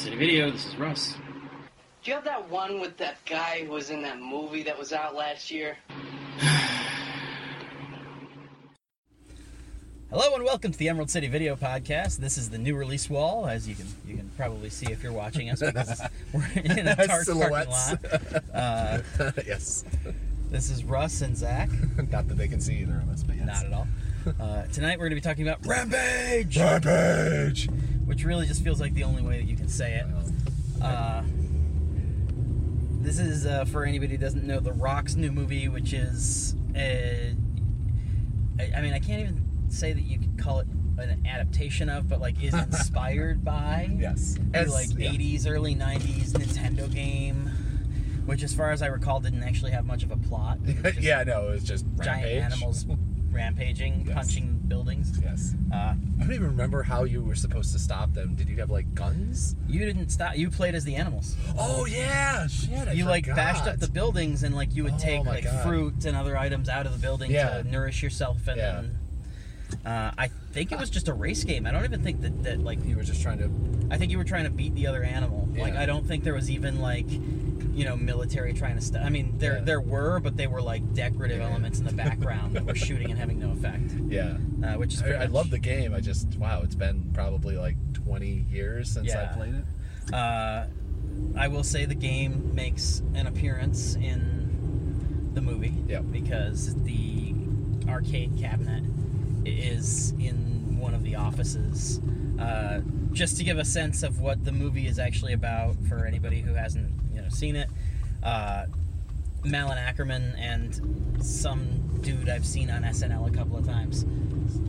City Video. This is Russ. Do you have that one with that guy who was in that movie that was out last year? Hello and welcome to the Emerald City Video Podcast. This is the new release wall, as you can you can probably see if you're watching us. Because we're in a Tarte parking Silhouettes. lot. Uh, yes. this is Russ and Zach. Not that they can see either of us, but yes. Not at all. Uh, tonight we're going to be talking about Rampage, Rampage! Which really just feels like the only way that you can say it. Uh, this is uh, for anybody who doesn't know The Rock's new movie, which is a, I I mean, I can't even say that you could call it an adaptation of, but like is inspired by Yes. As- like yeah. 80s, early 90s Nintendo game, which, as far as I recall, didn't actually have much of a plot. It was just yeah, no, it was just giant Rampage. animals rampaging, Yes. punching buildings. Yes. Uh, I don't even remember how you were supposed to stop them. Did you have like guns? you didn't stop. You played as the animals. Oh yeah, shit. I you like bashed up the buildings and like you would Oh, take like God. fruit and other items out of the building Yeah. to nourish yourself and Yeah. then uh, I think it was just a race game. I don't even think that, that like You were just trying to. I think you were trying to beat the other animal. Like I don't think there was even like you know military trying to st- I mean there Yeah. there were but they were like decorative Yeah. elements in the background that were shooting and having no effect. Yeah. Uh, which is I, pretty I love the game. I just wow, it's been probably like 20 years since Yeah. I played it. Uh, I will say the game makes an appearance in the movie Yep. because the arcade cabinet is in one of the offices. Uh, just to give a sense of what the movie is actually about for anybody who hasn't you know seen it, uh, Malin Akerman and some dude I've seen on SNL a couple of times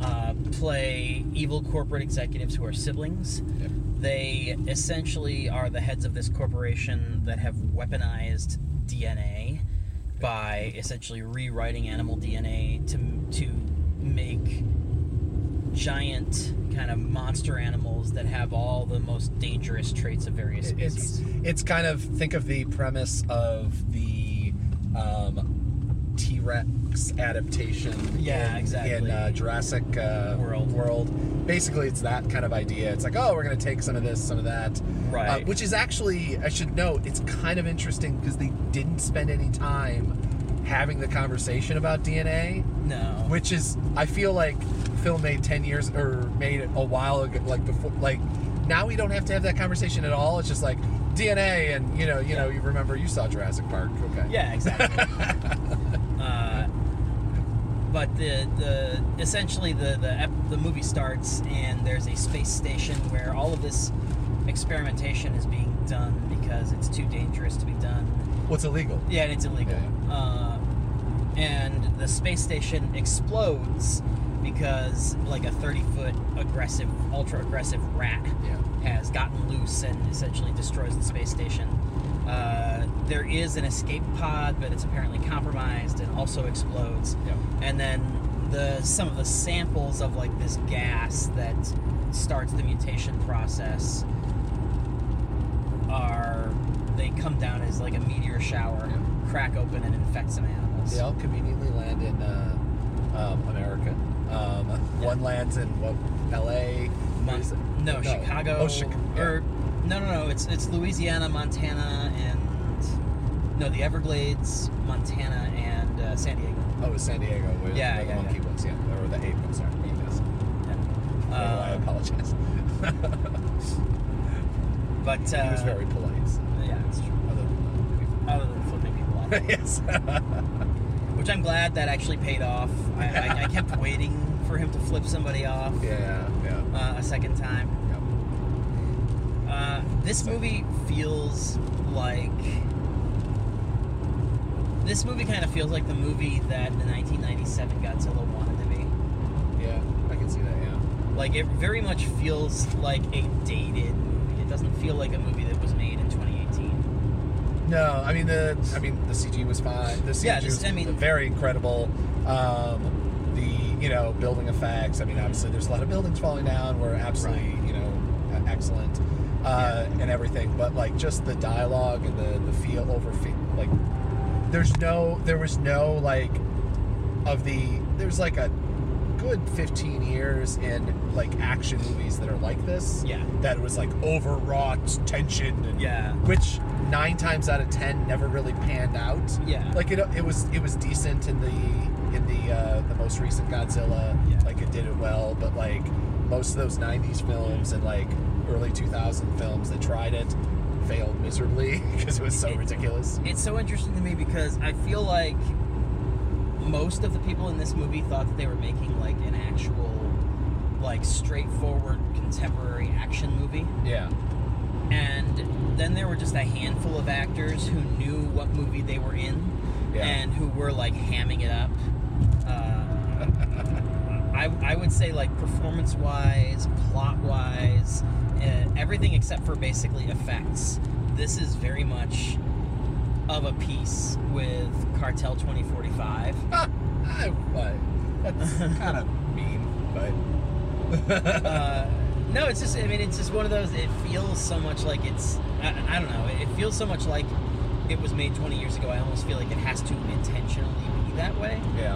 uh, play evil corporate executives who are siblings. Yep. They essentially are the heads of this corporation that have weaponized DNA by essentially rewriting animal DNA to to make giant kind of monster animals that have all the most dangerous traits of various species. It's it's kind of think of the premise of the um, T Rex adaptation. Yeah, in, exactly. In uh, Jurassic uh, World. World, basically, it's that kind of idea. It's like, oh, we're going to take some of this, some of that, Right. Uh, which is actually, I should note, it's kind of interesting because they didn't spend any time having the conversation about DNA no. which is I feel like film made ten years or made it a while ago, like before, like now we don't have to have that conversation at all. It's just like DNA, and you know, you know, you remember you saw Jurassic Park, okay? Yeah, exactly. uh, but the the essentially the the ep- the movie starts and there's a space station where all of this experimentation is being done because it's too dangerous to be done. What's illegal? Yeah, it's illegal. Yeah, Uh, and the space station explodes because like a 30 foot aggressive, ultra aggressive rat Yeah. has gotten loose and essentially destroys the space station. Uh, there is an escape pod, but it's apparently compromised and also explodes. Yeah. And then the some of the samples of like this gas that starts the mutation process are they come down as like a meteor shower, Yeah. crack open and infect some animals. They all conveniently land in uh, um, America. Um, One lands in what? L.A. Mon- it? no, Chicago. Oh, Chicago. Or no, no, no. It's it's Louisiana, Montana, and no, the Everglades, Montana, and uh, San Diego. Oh, it's San Diego. Where Yeah, the yeah, monkey yeah. was, yeah, or the ape. Sorry, yes. Yeah. Oh, I apologize. but uh, he was very polite. so, yeah, it's true. Other than Other than flipping people off, yes. which I'm glad that actually paid off. I, I, I kept waiting for him to flip somebody off yeah, yeah. uh, a second time. yeah. Uh, this movie feels like this movie kind of feels like the movie that the 1997 Godzilla wanted to be. Yeah, I can see that. Yeah. Like it very much feels like a dated movie. It doesn't feel like a movie that was made in 2018. No, I mean the I mean the CG was fine. The CG Yeah, this- was I mean- very incredible. Um, the you know building effects. I mean, obviously there's a lot of buildings falling down. Were absolutely you know excellent uh, and everything. But like just the dialogue and the the feel over feel like there's no there was no like of the there's like a good 15 years in like action movies that are like this. Yeah. That was like overwrought tension and Yeah. which nine times out of ten never really panned out. Yeah. Like it, it was it was decent in the in the uh, the most recent Godzilla. Yeah. Like it did it well, but like most of those '90s films and like early 2000 films that tried it failed miserably because it was so It- ridiculous. it's so interesting to me because I feel like most of the people in this movie thought that they were making like an actual, like straightforward contemporary action movie, Yeah. and then there were just a handful of actors who knew what movie they were in, Yeah. and who were like hamming it up. Uh, I, I would say like performance wise, plot wise, uh, everything except for basically effects. This is very much of a piece with Cartel 2045. I, I, that's kind of mean, but uh, no, it's just I mean it's just one of those. It feels so much like it's I, I don't know. It feels so much like it was made 20 years ago. I almost feel like it has to intentionally be that way. yeah.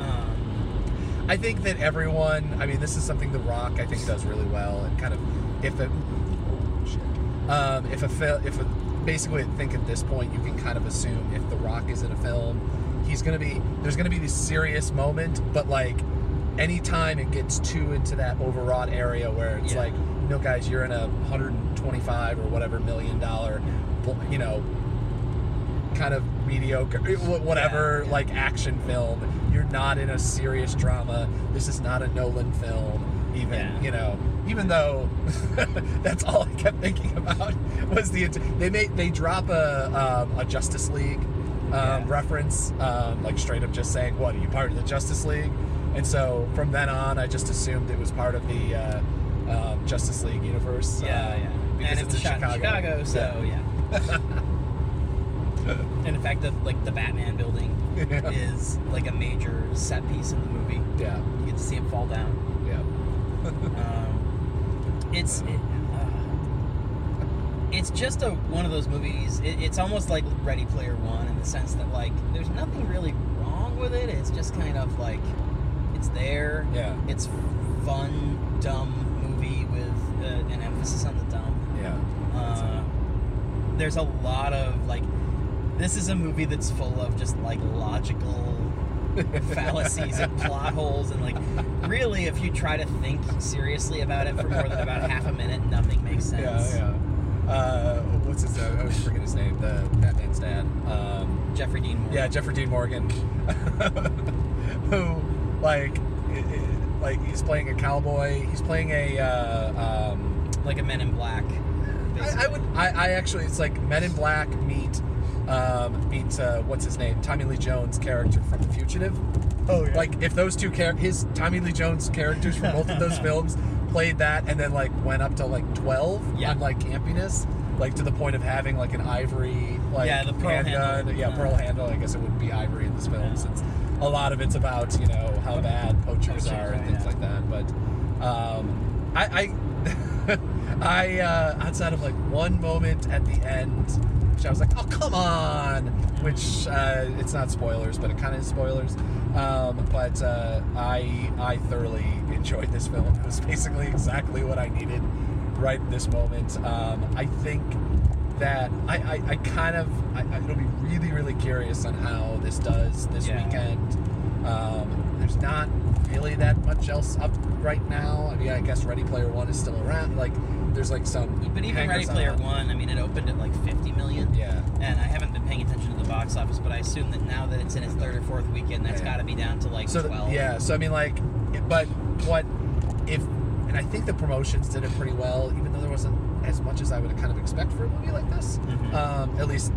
Um, I think that everyone. I mean, this is something The Rock I think does really well, and kind of if it, oh. Um, if a if a, basically I think at this point you can kind of assume if The Rock is in a film, he's gonna be there's gonna be this serious moment, but like anytime it gets too into that overwrought area where it's Yeah. like, no guys, you're in a 125 or whatever million dollar, you know, kind of mediocre, eh, whatever, Yeah, yeah. like action film. You're not in a serious drama. This is not a Nolan film, even, you know. Even though that's all I kept thinking about was the they make they drop a um, a Justice League um, Yeah. reference, um, like straight up just saying, "What are you part of the Justice League?" And so from then on, I just assumed it was part of the uh, um, Justice League universe. yeah, um, yeah. because and it it's was in shot Chicago. in Chicago, so yeah. and in fact, the like the Batman building Yeah. is like a major set piece in the movie. yeah, You get to see it fall down. yeah. It's it, uh, it's just a one of those movies. It, it's almost like Ready Player One in the sense that like there's nothing really wrong with it. It's just kind of like it's there. Yeah. It's fun, dumb movie with uh, an emphasis on the dumb. Yeah. Uh, there's a lot of like this is a movie that's full of just like logical fallacies and plot holes and like really if you try to think seriously about it for more than about half a minute nothing makes sense Yeah, yeah. Uh, what's his? name? I always forget his name. The Batman's dad. Um, jeffrey dean morgan yeah, Jeffrey Dean Morgan, who like, i- i- like he's playing a cowboy. He's playing a. Uh, um, like a men in black I, I would. I, I actually. It's like Men in Black meet. Um, meet uh, what's his name? Tommy Lee Jones' character from The Fugitive. oh yeah Like if those two char- his Tommy Lee Jones characters from both of those films played that and then like went up to like 12 Yeah. on like campiness like to the point of having like an ivory like Yeah, the pearl handgun handle. yeah Uh, pearl handle I guess it wouldn't be ivory in this film Yeah. since a lot of it's about you know how bad poachers Poachers, are and things yeah. like that but um I I, I uh, outside of like one moment at the end which I was like oh come on which uh, it's not spoilers but it kind of is spoilers um, but uh, I I thoroughly enjoyed this film. It was basically exactly what I needed right in this moment. Um, I think that I, I, I kind of I, I- it'll be really really curious on how this does this Yeah. weekend. Um, there's not really that much else up right now. I mean, I guess Ready Player One is still around. Like, there's like some. but even ready player on. one i mean it opened at like 50 million Yeah. and i haven't been paying attention to the box office but i assume that now that it's in its third or fourth weekend that's Yeah. got to be down to like so the- 12 yeah so i mean like but what if and i think the promotions did it pretty well even though there wasn't as much as i would kind of expect for a movie like this Mhm. um, at least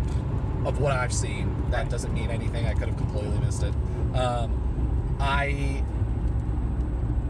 of what i've seen that doesn't mean anything i could have completely missed it um, i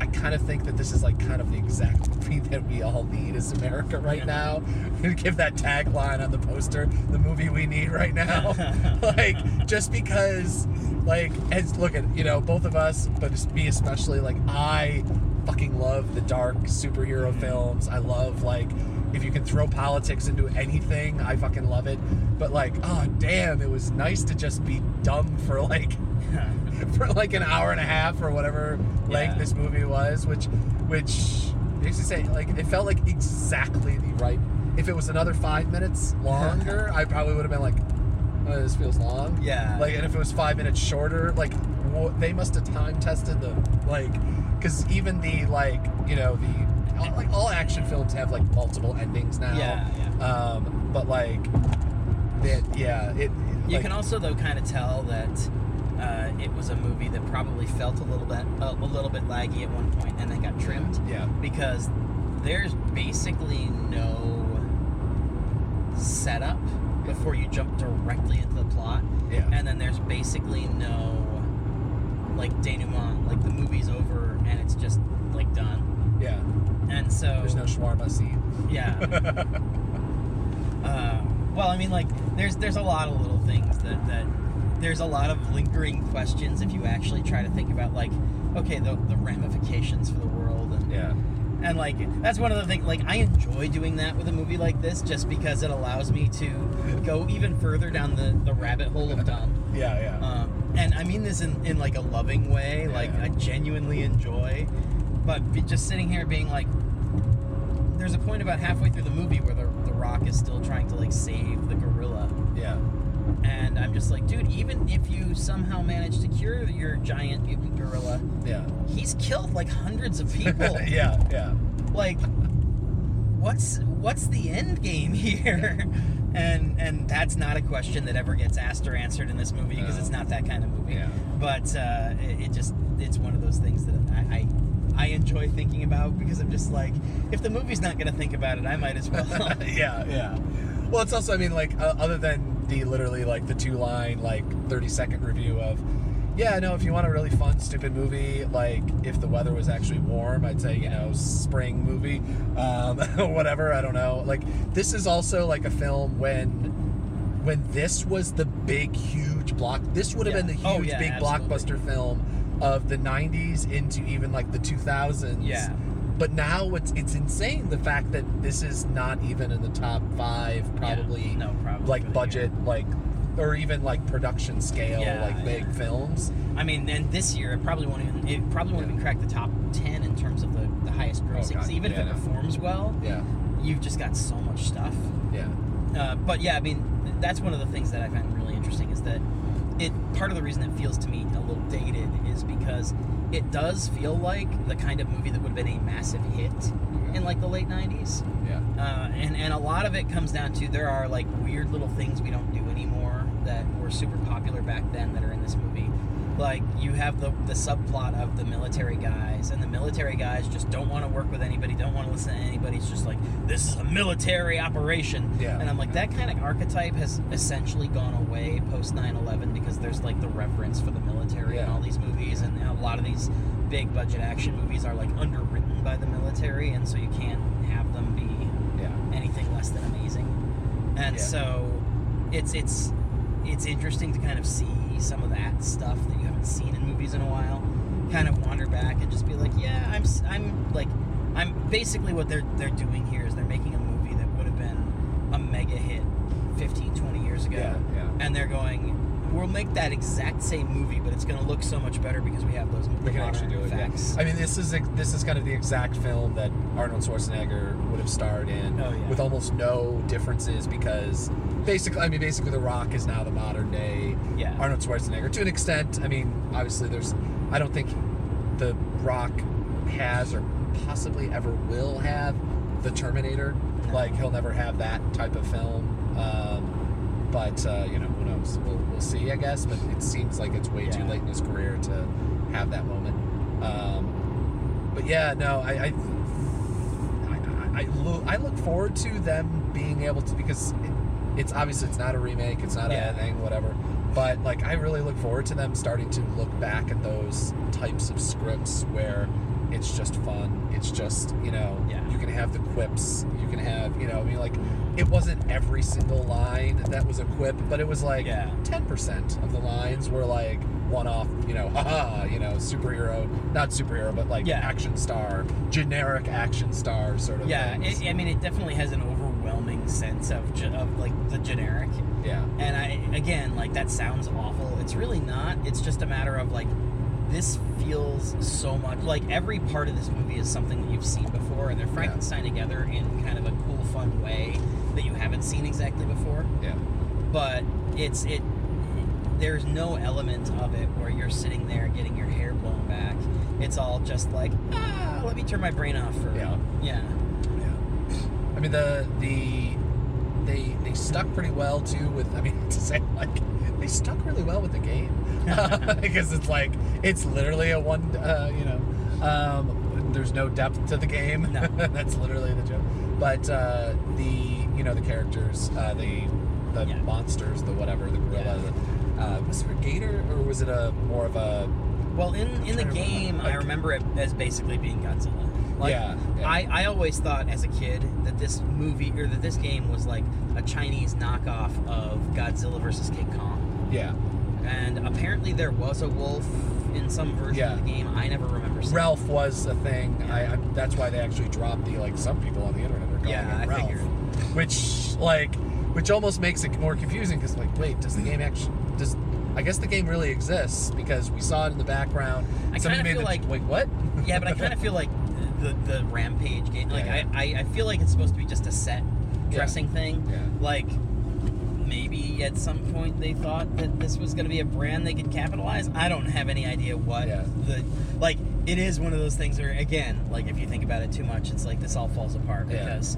I kind of think that this is like kind of the exact movie that we all need as America right Yeah. now. Give that tagline on the poster, the movie we need right now. like just because like as look at you know both of us but me especially like i fucking love the dark superhero mm-hmm. films i love like if you can throw politics into anything i fucking love it but like oh damn it was nice to just be dumb for like for like an hour and a half or whatever length this movie was, which which makes you say like it felt like exactly the right. If it was another five minutes longer, I probably would have been like, oh, "This feels long." Yeah. Like, and if it was five minutes shorter, like wha- they must have time tested the like, because even the like you know the all- like all action films have like multiple endings now. Yeah, yeah. Um, but like, it, yeah, it. You like, can also though kind of tell that uh, it was a movie that probably felt a little bit a, a little bit laggy at one point and then got trimmed Yeah. because there's basically no setup before you jump directly into the plot, Yeah. and then there's basically no like denouement, like the movie's over and it's just like done, Yeah. and so There's no shawarma scene. yeah. Uh, well, I mean, like, there's there's a lot of little things that that there's a lot of lingering questions if you actually try to think about like, okay, the the ramifications for the world and yeah. and like that's one of the things like I enjoy doing that with a movie like this just because it allows me to go even further down the the rabbit hole of dumb. Yeah. Yeah. Um, and I mean this in, in like a loving way, like Yeah. I genuinely enjoy. But be, just sitting here being like, there's a point about halfway through the movie where the, the Rock is still trying to like save the gorilla, yeah. And I'm just like, dude, even if you somehow manage to cure your giant mutant gorilla, Yeah. he's killed like hundreds of people. yeah. Yeah. Like, what's what's the end game here? And and that's not a question that ever gets asked or answered in this movie because No. it's not that kind of movie. Yeah. But uh, it, it just it's one of those things that I, I I enjoy thinking about because I'm just like, if the movie's not gonna think about it, I might as well. yeah, yeah. Well, it's also, I mean, like, uh, other than the literally like the two line, like thirty second review of, yeah, no, if you want a really fun, stupid movie, like if the weather was actually warm, I'd say you know spring movie, um, whatever. I don't know. Like this is also like a film when. When this was the big, huge block, this would have Yeah. been the Oh, huge, yeah, big absolutely. blockbuster film of the '90s into even like the 2000s. Yeah. But now it's it's insane the fact that this is not even in the top five, probably Yeah. No, probably like budget, like or even like production scale, Yeah, like big yeah. films. I mean, and this year it probably won't even it probably won't even crack the top ten in terms of the, the highest grossing. 'Cause even if it performs well, Yeah, you've just got so much stuff. yeah, Uh, but yeah, I mean, that's one of the things that I find really interesting is that it part of the reason it feels to me a little dated is because it does feel like the kind of movie that would have been a massive hit in like the late 90s. yeah, Uh, and, and a lot of it comes down to there are like weird little things we don't do anymore that were super popular back then that are in this movie. Like you have the, the subplot of the military guys, and the military guys just don't want to work with anybody, don't want to listen to anybody. It's just like this is a military operation, Yeah. and I'm like that kind of archetype has essentially gone away post 9/11 because there's like the reverence for the military in all these movies, and a lot of these big budget action movies are like underwritten by the military, and so you can't have them be yeah, anything less than amazing. And Yeah. so it's it's it's interesting to kind of see some of that stuff that you haven't seen in movies in a while. Kind of wander back and just be like, yeah, I'm I'm like I'm basically what they're they're doing here is they're making a movie that would have been a mega hit 15 20 years ago. yeah, yeah. And they're going We'll make that exact same movie, but it's going to look so much better because we have those We can actually do it. Yeah. I mean, this is this is kind of the exact film that Arnold Schwarzenegger would have starred in, Oh, yeah. with almost no differences because basically, I mean, basically, The Rock is now the modern day Yeah. Arnold Schwarzenegger to an extent. I mean, obviously, there's. I don't think The Rock has or possibly ever will have the Terminator. No. Like he'll never have that type of film. Um, but uh, you know, knows? We'll, we'll see, I guess. But it seems like it's way too late in his career to have that moment. Um, but yeah, no, I I, I, I, look, I look forward to them being able to because it, it's obviously it's not a remake, it's not Yeah. a thing, whatever. But like, I really look forward to them starting to look back at those types of scripts where it's just fun. It's just you know, Yeah. you can have the quips, you can have you know, I mean like, it wasn't every single line that was a quip, but it was like Yeah. ten percent of the lines were like one-off, you know, haha, you know, superhero, not superhero, but like Yeah. action star, generic action star sort of. Yeah, it, I mean, it definitely has an overwhelming sense of ge- of like the generic. yeah, And I again, like that sounds awful. it's really not. It's just a matter of like this feels so much like every part of this movie is something that you've seen before, and they're Frankenstein together in kind of a cool, fun way that you haven't seen exactly before. Yeah. But it's it. There's no element of it where you're sitting there getting your hair blown back. It's all just like, ah, let me turn my brain off for Yeah. yeah. Yeah. I mean the the they they stuck pretty well too with I mean to say like they stuck really well with the game because it's like it's literally a one uh, you know um, there's no depth to the game No. that's literally the joke but uh, the you know the characters uh, the the Yeah. monsters the whatever the gorilla the, uh, was there a gator or was it a more of a Well, in in the to remember. game, I remember it as basically being Godzilla. Like, Yeah, yeah. I, I always thought as a kid that this movie or that this game was like a Chinese knockoff of Godzilla versus King Kong. yeah And apparently there was a wolf in some version Yeah. of the game. I never remember seeing. Ralph was a thing. Yeah. I, I that's why they actually dropped the like some people on the internet are calling Yeah, it I Ralph, figured. which like which almost makes it more confusing because like wait does the mm-hmm. game actually does I guess the game really exists because we saw it in the background. I kinda feel the, like- wait what? Yeah, but I kind of feel like the the Rampage game. Like Yeah. I, I I feel like it's supposed to be just a set Yeah. dressing thing. Yeah. Like maybe at some point they thought that this was going to be a brand they could capitalize. I don't have any idea what Yeah. the like. It is one of those things where again, like if you think about it too much, it's like this all falls apart Yeah. because.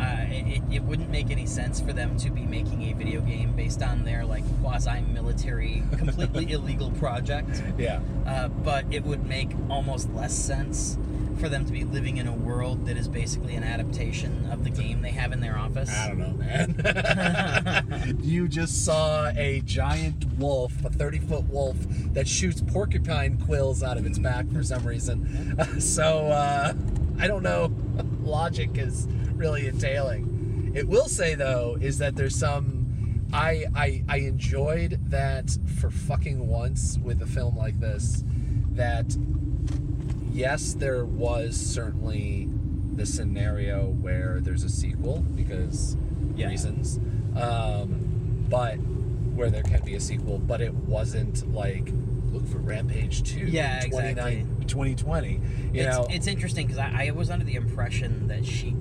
Uh, it, it wouldn't make any sense for them to be making a video game based on their like quasi-military, completely illegal project Yeah. uh, but it would make almost less sense for them to be living in a world that is basically an adaptation of the game they have in their office. I don't know, man. you just saw a giant wolf, a 30 foot wolf, that shoots porcupine quills out of its back for some reason. so, uh, I don't know. Logic is really entailing. It will say, though, is that there's some. I, I, I enjoyed that for fucking once with a film like this, that yes, there was certainly the scenario where there's a sequel because Yeah. reasons, um, but where there can be a sequel, but it wasn't like look for Rampage 2 Yeah, in 29 exactly. 2020. You it's, know, it's interesting because I, I was under the impression that she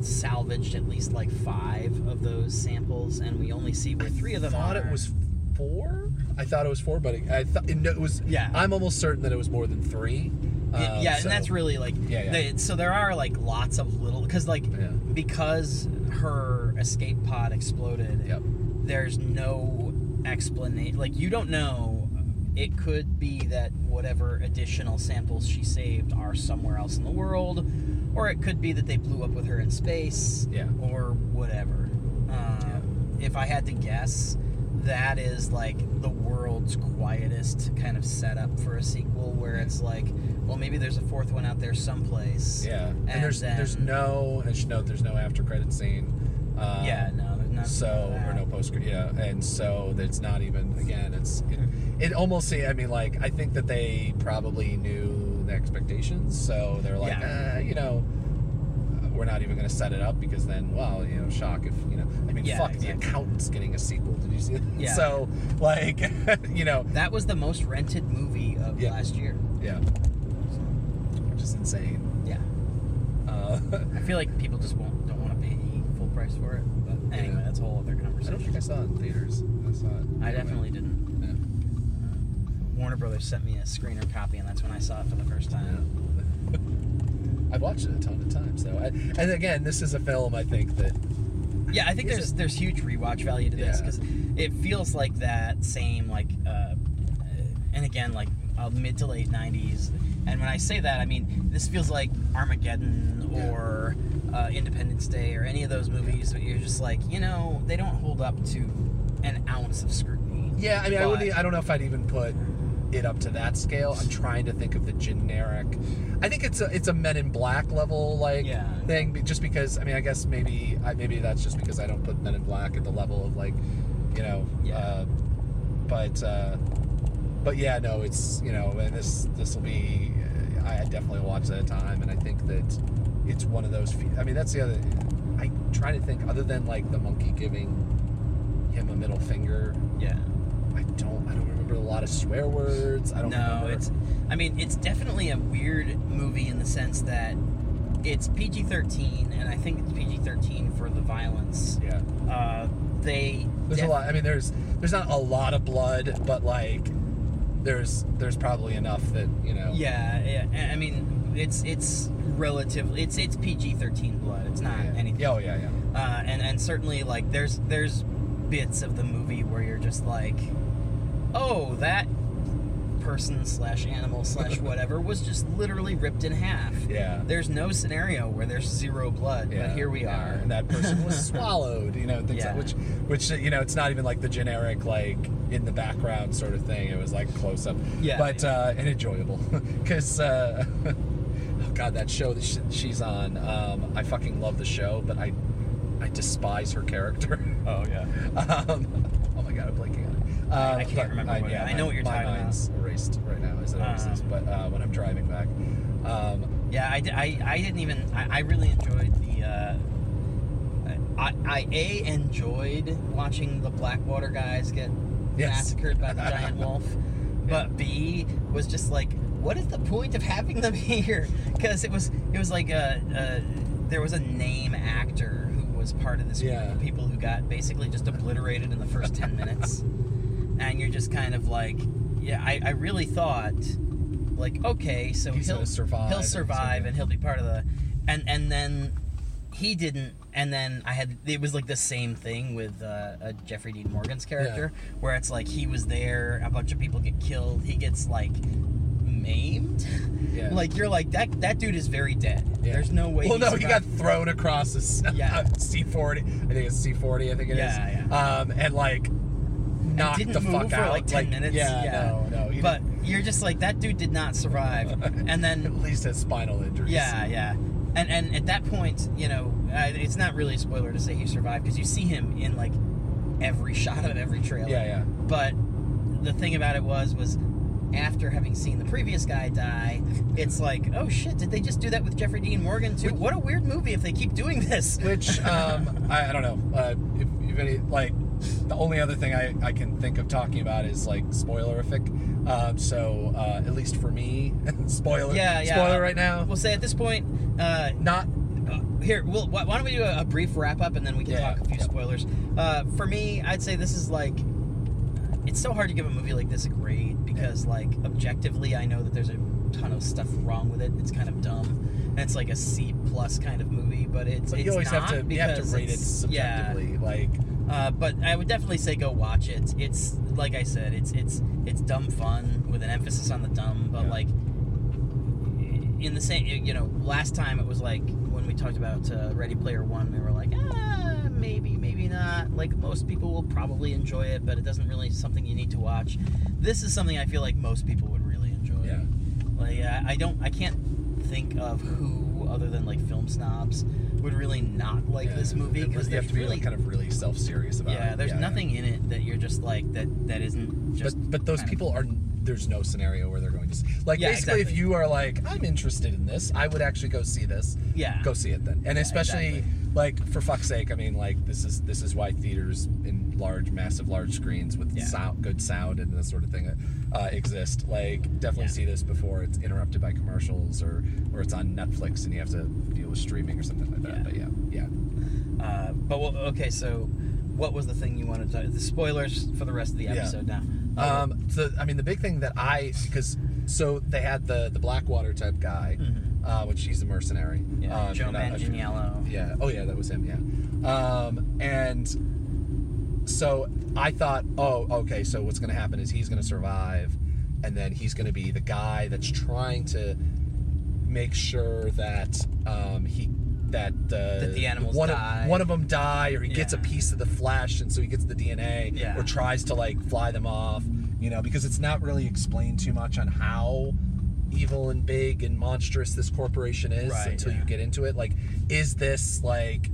salvaged at least like five of those samples, and we only see where three of them I thought are. it was four. I thought it was four, but I thought it, no, it was. Yeah. I'm almost certain that it was more than three. Yeah, Um, yeah, so- and that's really like Yeah, yeah. they- so there are like lots of little because like Yeah. because her escape pod exploded. Yep. There's no explanation. Like you don't know. It could be that whatever additional samples she saved are somewhere else in the world, or it could be that they blew up with her in space. Yeah. Or whatever. Um, If I had to guess, that is like the world's quietest kind of setup for a sequel, where it's like, well, maybe there's a fourth one out there someplace. Yeah, and, And there's then- there's no. I should note there's no after credit scene. Um, Yeah, no, there's not. so or no post yeah and so it's not even again it's it, it almost i mean like i think that they probably knew the expectations so they're like Yeah. uh, you know we're not even going to set it up because then well you know shock if you i mean Yeah, fuck exactly. the accountant's getting a sequel did you see that Yeah. so like you know That was the most rented movie of Yeah. last year. yeah which is insane Yeah. uh, I feel like people just won't don't want to pay full price for it. But anyway, Yeah. that's a whole other conversation. i don't think i saw it in theaters i saw it I definitely didn't. Warner Brothers sent me a screener copy, and that's when I saw it for the first time. I've watched it a ton of times though, I, and again, this is a film I think that Yeah, I think there's there's huge rewatch value to this Yeah. because it feels like that same like, uh, and again like uh, mid to late '90s. And when I say that, I mean this feels like Armageddon or uh, Independence Day or any of those movies that you're just like, you know, they don't hold up to an ounce of scrutiny. Yeah, I mean, I wouldn't. I don't know if I'd even put it up to that scale. I'm trying to think of the generic. I think it's a it's a Men in Black level like Yeah. thing, just because. I mean, I guess maybe I, maybe that's just because I don't put Men in Black at the level of like, you know. Yeah. Uh, but uh, but yeah, no, it's you know, and this this will be. I definitely watch that at a time, and I think that it's one of those. fe- I mean, that's the other. I try to think other than like the monkey giving him a middle finger Yeah. I don't I don't remember a lot of swear words. I don't no, remember. it's. I mean, it's definitely a weird movie in the sense that it's PG thirteen, and I think it's PG thirteen for the violence. yeah. Uh, they There's def- a lot. I mean, there's there's not a lot of blood, but like there's there's probably enough that you know. Yeah, yeah. I mean, it's it's relatively it's it's PG thirteen blood. It's not Yeah. anything. Oh yeah, yeah. uh, and and certainly like there's there's bits of the movie where you're just like, oh, that person slash animal slash whatever was just literally ripped in half. Yeah. There's no scenario where there's zero blood, Yeah, but here we yeah. are. and that person was swallowed. You know, things Yeah. like, which, which you know, it's not even like the generic like in the background sort of thing. It was like close up, Yeah, but. Uh, and enjoyable because. Uh, oh God, that show that she's on. Um, I fucking love the show, but I, I despise her character. oh yeah. um, oh my God, blanking on. I can't remember what it- I know what you're my talking about. mind's erased right now, as it always is. Um, But uh, when I'm driving back, um, Yeah, I didn't even. I, I really enjoyed the. Uh, I, I a enjoyed watching the Blackwater guys get Yes. massacred by the giant wolf, but B was just like, what is the point of having them here? Because it was it was like a, a there was a name actor who was part of this group Yeah. of people who got basically just obliterated in the first ten minutes, and you're just kind of like, yeah, I, I really thought like okay, so He's he'll survive he'll and survive something. and he'll be part of the, and and then he didn't, and then I had it was like the same thing with uh, uh, Jeffrey Dean Morgan's character, where it's like he was there, a bunch of people get killed, he gets like maimed, Yeah. like you're like that that dude is very dead. Yeah. There's no way. Well, no, he got thrown across a Yeah. C40. I think it's C40. I think it is. Yeah, yeah. Um, and like knocked didn't the fuck for, out. like, 10 minutes. Yeah, Yeah. no, no. But you're just like that dude did not survive, and then at least has spinal injuries. Yeah, yeah. And and at that point, you know, it's not really a spoiler to say he survived because you see him in like every shot of every trailer. Yeah, yeah. But the thing about it was was after having seen the previous guy die, it's like, oh shit, did they just do that with Jeffrey Dean Morgan too? What a weird movie if they keep doing this. Which um, I, I don't know. Uh, if, if any like the only other thing I, I can think of talking about is like spoilerific. Um, so uh, at least for me, spoiler. yeah, yeah. Spoiler right now. We'll say at this point, uh, Not uh, here, we'll, why don't we do a, a brief wrap up and then we can Yeah, talk a few yeah. spoilers. Uh, for me, I'd say this is like, it's so hard to give a movie like this a grade because, like, objectively, I know that there's a ton of stuff wrong with it. It's kind of dumb, and it's like a C plus kind of movie, but it's But it's you always not have to you have to rate it it's- yeah. subjectively. Like Uh, but I would definitely say go watch it. It's like I said, it's it's it's dumb fun with an emphasis on the dumb, but Yeah. like in the same, you know, last time it was like when we talked about uh, Ready Player One, we were like, ah, maybe, maybe not. Like most people will probably enjoy it, but it doesn't really something you need to watch. This is something I feel like most people would really enjoy. yeah. Like I I don't, I can't think of who other than like film snobs would really not like Yeah. this movie because you have to be really kind of really self serious about it. yeah, there's nothing in it that you're just like that. That isn't just. but but those kind of- people are there's no scenario where they're like Yeah, basically if you are like I'm interested in this I would actually go see this Yeah. go see it then and Yeah, especially exactly. like for fuck's sake I mean like this is this is why theaters in large massive large screens with Yeah. sound good sound and this sort of thing uh, exist like definitely see this before it's interrupted by commercials or or it's on Netflix and you have to deal with streaming or something like that but yeah yeah Uh, but well, okay, so what was the thing you wanted to? The spoilers for the rest of the episode now. Um, so I mean, the big thing that I because so they had the the Blackwater type guy, Mhm. uh, which he's a mercenary. yeah, Um, Joe I- Manganiello. Yeah. Oh yeah, that was him. Yeah. Um, and so I thought, oh, okay. So what's going to happen is he's going to survive, and then he's going to be the guy that's trying to make sure that um, he that uh, That the animals one die. Of, one of them die, or he gets a piece of the flesh, and so he gets the DNA, Yeah. or tries to like fly them off. You know, because it's not really explained too much on how evil and big and monstrous this corporation is Right, until yeah. you get into it. Like, is this like,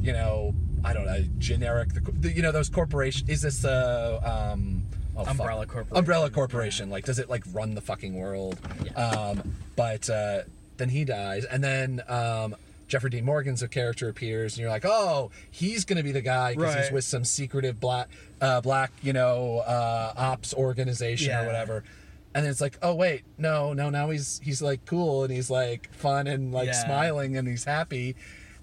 you know, I don't know, generic? The, the you know those corporation? Is this a um, oh, fuck. Umbrella Corporation. Umbrella corporation? Like, does it like run the fucking world? Yeah. Um, but uh, then he dies, and then um, Jeffrey Dean Morgan's a character appears, and you're like, oh, he's going to be the guy because he's with some secretive black, uh, black, you know, uh, ops organization Yeah. or whatever. And then it's like, oh wait, no, no, now he's he's like cool and he's like fun and like Yeah. smiling and he's happy,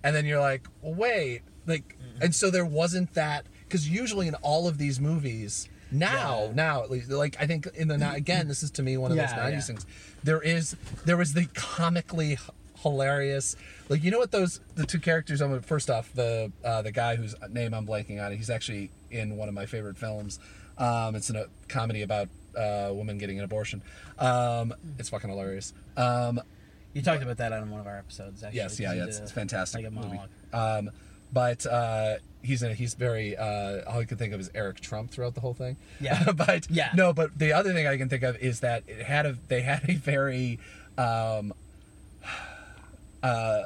and then you're like, wait, like, Mm-hmm. and so there wasn't that because usually in all of these movies now, Yeah. now at least, like I think in the ni- again, this is to me one of those Yeah, '90s yeah. things. There is there was the comically hilarious, like you know what those the two characters. I'm first off the uh, the guy whose name I'm blanking on. He's actually in one of my favorite films. Um, it's in a comedy about uh, a woman getting an abortion. Um, it's fucking hilarious. Um, You talked about that on one of our episodes. Actually, Yes, yeah, yeah, it's, it's fantastic Like a movie. monologue. Um, but uh, he's in, he's very uh, all I can think of is Eric Trump throughout the whole thing. Yeah. but Yeah. no, but the other thing I can think of is that it had a they had a very um, uh,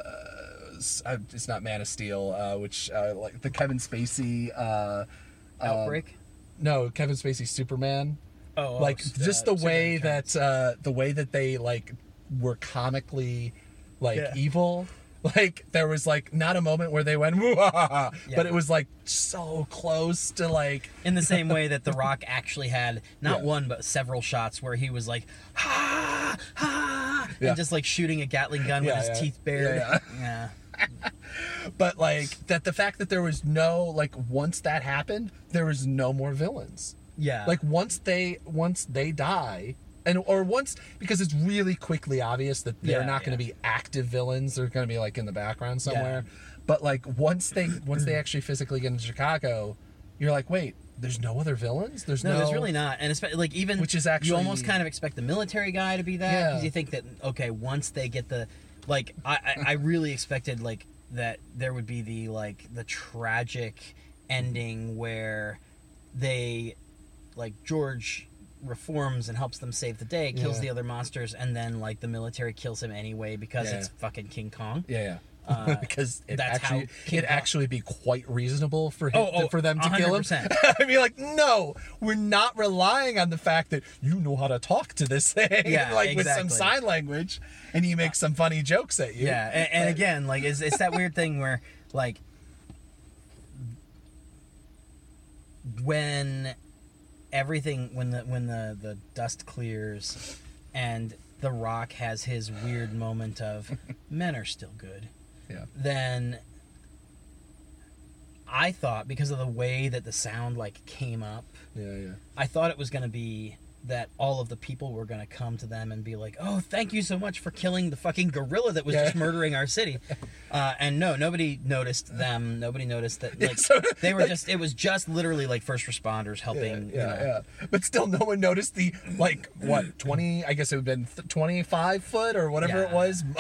uh, it's not Man of Steel, uh, which uh, like the Kevin Spacey uh, um, Outbreak. no, Kevin Spacey Superman oh, oh, like s- just uh, the way Superman that uh the way that they like were comically like Yeah. evil like there was like not a moment where they went Yeah. but it was like so close to like in the same way that The Rock actually had not Yeah. one but several shots where he was like ha ha Yeah. and just like shooting a Gatling gun Yeah, with his teeth bared. Yeah, Yeah. but like that the fact that there was no like once that happened there was no more villains Yeah. like once they once they die and or once because it's really quickly obvious that they're Yeah, not going to yeah. be active villains they're going to be like in the background somewhere yeah. but like once they once they actually physically get into chicago you're like wait there's no other villains there's no, no, there's really not, and especially like even Which is actually you almost kind of expect the military guy to be that because Yeah. you think that okay once they get the like I, I I really expected like that there would be the like the tragic ending where they like George reforms and helps them save the day, kills Yeah. the other monsters, and then like the military kills him anyway because Yeah. it's fucking King Kong. yeah yeah Uh, because it actually it actually be quite reasonable for him, Oh, oh, for them to kill him. I'd be like, no, we're not relying on the fact that you know how to talk to this thing, Yeah, like with some sign language, and he makes some funny jokes at you. Yeah, and, and again, like it's, it's that weird thing where like when everything when the when the the dust clears and the rock has his weird moment of men are still good yeah, then i thought because of the way that the sound like came up yeah, yeah. I thought it was going to be that all of the people were going to come to them and be like, "Oh, thank you so much for killing the fucking gorilla that was Yeah. just murdering our city." Uh, and no, nobody noticed them. Nobody noticed that. Like So, they were like- just. It was just literally like first responders helping. yeah, you know. yeah. But still, no one noticed the like what twenty? I guess it would have been th- twenty-five foot or whatever it was.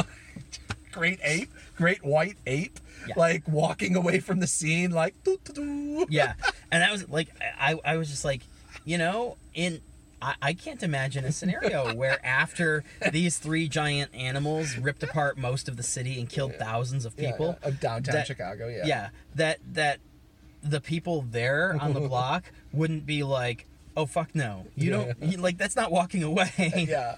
great ape, great white ape, Yeah. like walking away from the scene, like doo, doo, doo. yeah and that was like i i was just like you know in I, I can't imagine a scenario where after these three giant animals ripped apart most of the city and killed thousands of Yeah, people yeah, of downtown that- Chicago. Yeah, yeah that that the people there on the block wouldn't be like oh fuck no you Yeah, don't you, like that's not walking away yeah,